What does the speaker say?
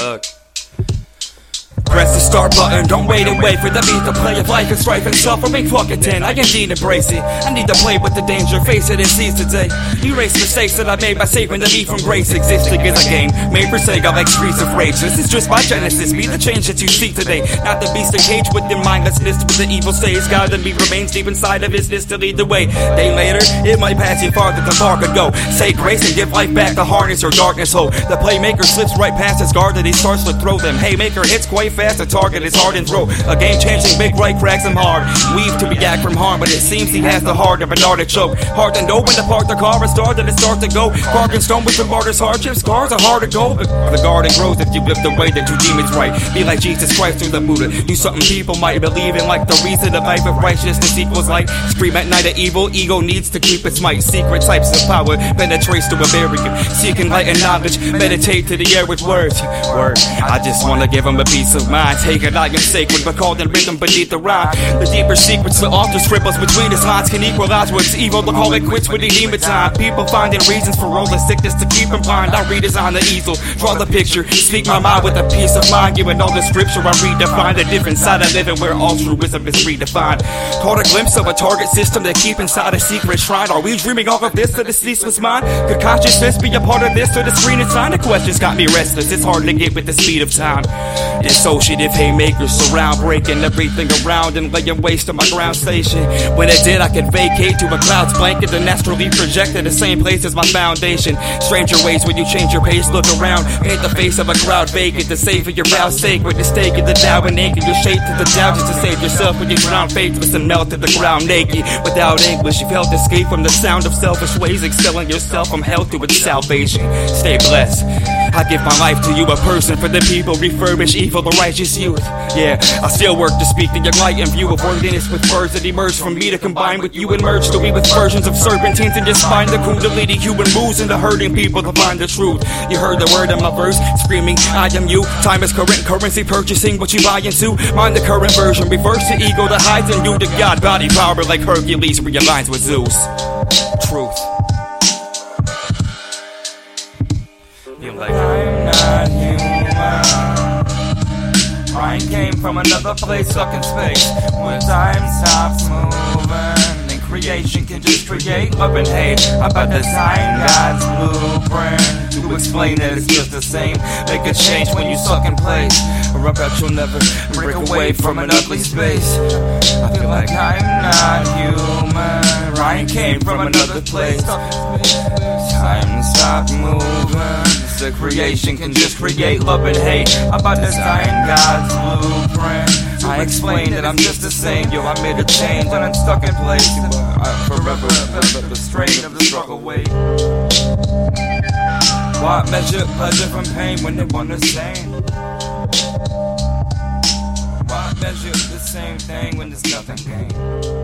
fuck start button. Don't wait and wait for the beat to play. If life is strife and suffering, fuck it then. I indeed embrace it. I need to play with the danger, face it and seize today. Erase mistakes that I made by saving the me from grace. Existing is a game made for sake of of rage. This is just my genesis. Be the change that you see today. Not the beast caged with your mindlessness, with the evil stays. God and me remains deep inside of his to lead the way. Day later, it might pass you farther than far could go. Say grace and give life back to harness your darkness hope. The playmaker slips right past his guard and he starts to throw them. Haymaker hits quite fast, the target is hard and throw. A game changing big right cracks him hard. Weave to react from harm, but it seems he has the heart of an artichoke. Hard know when to park the car and start and it starts to go. Carving stone with the martyr's hardship, scars are hard to go. But the garden grows if you live the way that you deem it's right. Be like Jesus Christ through the Buddha. Do something people might believe in, like the reason of life of righteousness equals light. Scream at night of evil, ego needs to keep its might. Secret types of power penetrates to a barrier. Seeking light and knowledge, meditate to the air with words. Word. I just wanna give him a peace of mind. Take it like sacred, but called in rhythm beneath the rhyme. The deeper secrets, the author scribbles between his lines can equalize what's evil. To call it quits with the hematime. People finding reasons for all the sickness to keep in mind. I redesign the easel, draw the picture, speak my mind with a peace of mind. Giving all the scripture I redefine the different side of living where altruism is redefined. Caught a glimpse of a target system that keep inside a secret shrine. Are we dreaming all of this to the ceaseless mind? Could consciousness be a part of this or the screen inside? The questions got me restless. It's hard to get with the speed of time. Dissociative haymakers surround, breaking everything around and laying waste to my ground station. When it did, I could vacate to a cloud's blanket and naturally project the same place as my foundation. Stranger ways when you change your pace, look around, paint the face of a crowd vacant to save for your vow sacred. The stake in the Tao and naked, your shape to the doubt just to save yourself when you drown faithless and melt to the ground naked. Without English, you felt escape from the sound of selfish ways, excelling yourself from hell to its salvation. Stay blessed. I give my life to you, a person for the people, refurbish evil, the righteous youth. Yeah, I still work to speak the enlightened view of worthiness with words that emerge from me to combine with you and merge to me with versions of serpentines and just find the kundalini human moves into hurting people to find the truth. You heard the word in my verse, screaming, I am you. Time is current currency, purchasing what you buy into. Mind the current version, reverse the ego that hides in you to God, body power like Hercules realigns with Zeus. Truth. Feel like I'm not human. Ryan came from another place, stuck in space. When time stops moving, then creation can just create love and hate. About design God's blueprint to explain that it's just the same. Make a change when you suck in place, or I bet you'll never break away from an ugly space. I feel like I'm not human. Ryan came from another place. Time to stop moving. The creation can just create love and hate. About design God's blueprint. I explain that I'm just the same. Yo, I made a change and I'm stuck in place. I'm uh, forever felt the strain of the struggle weight. Why measure pleasure from pain when they want the same? Why measure the same thing when there's nothing gained?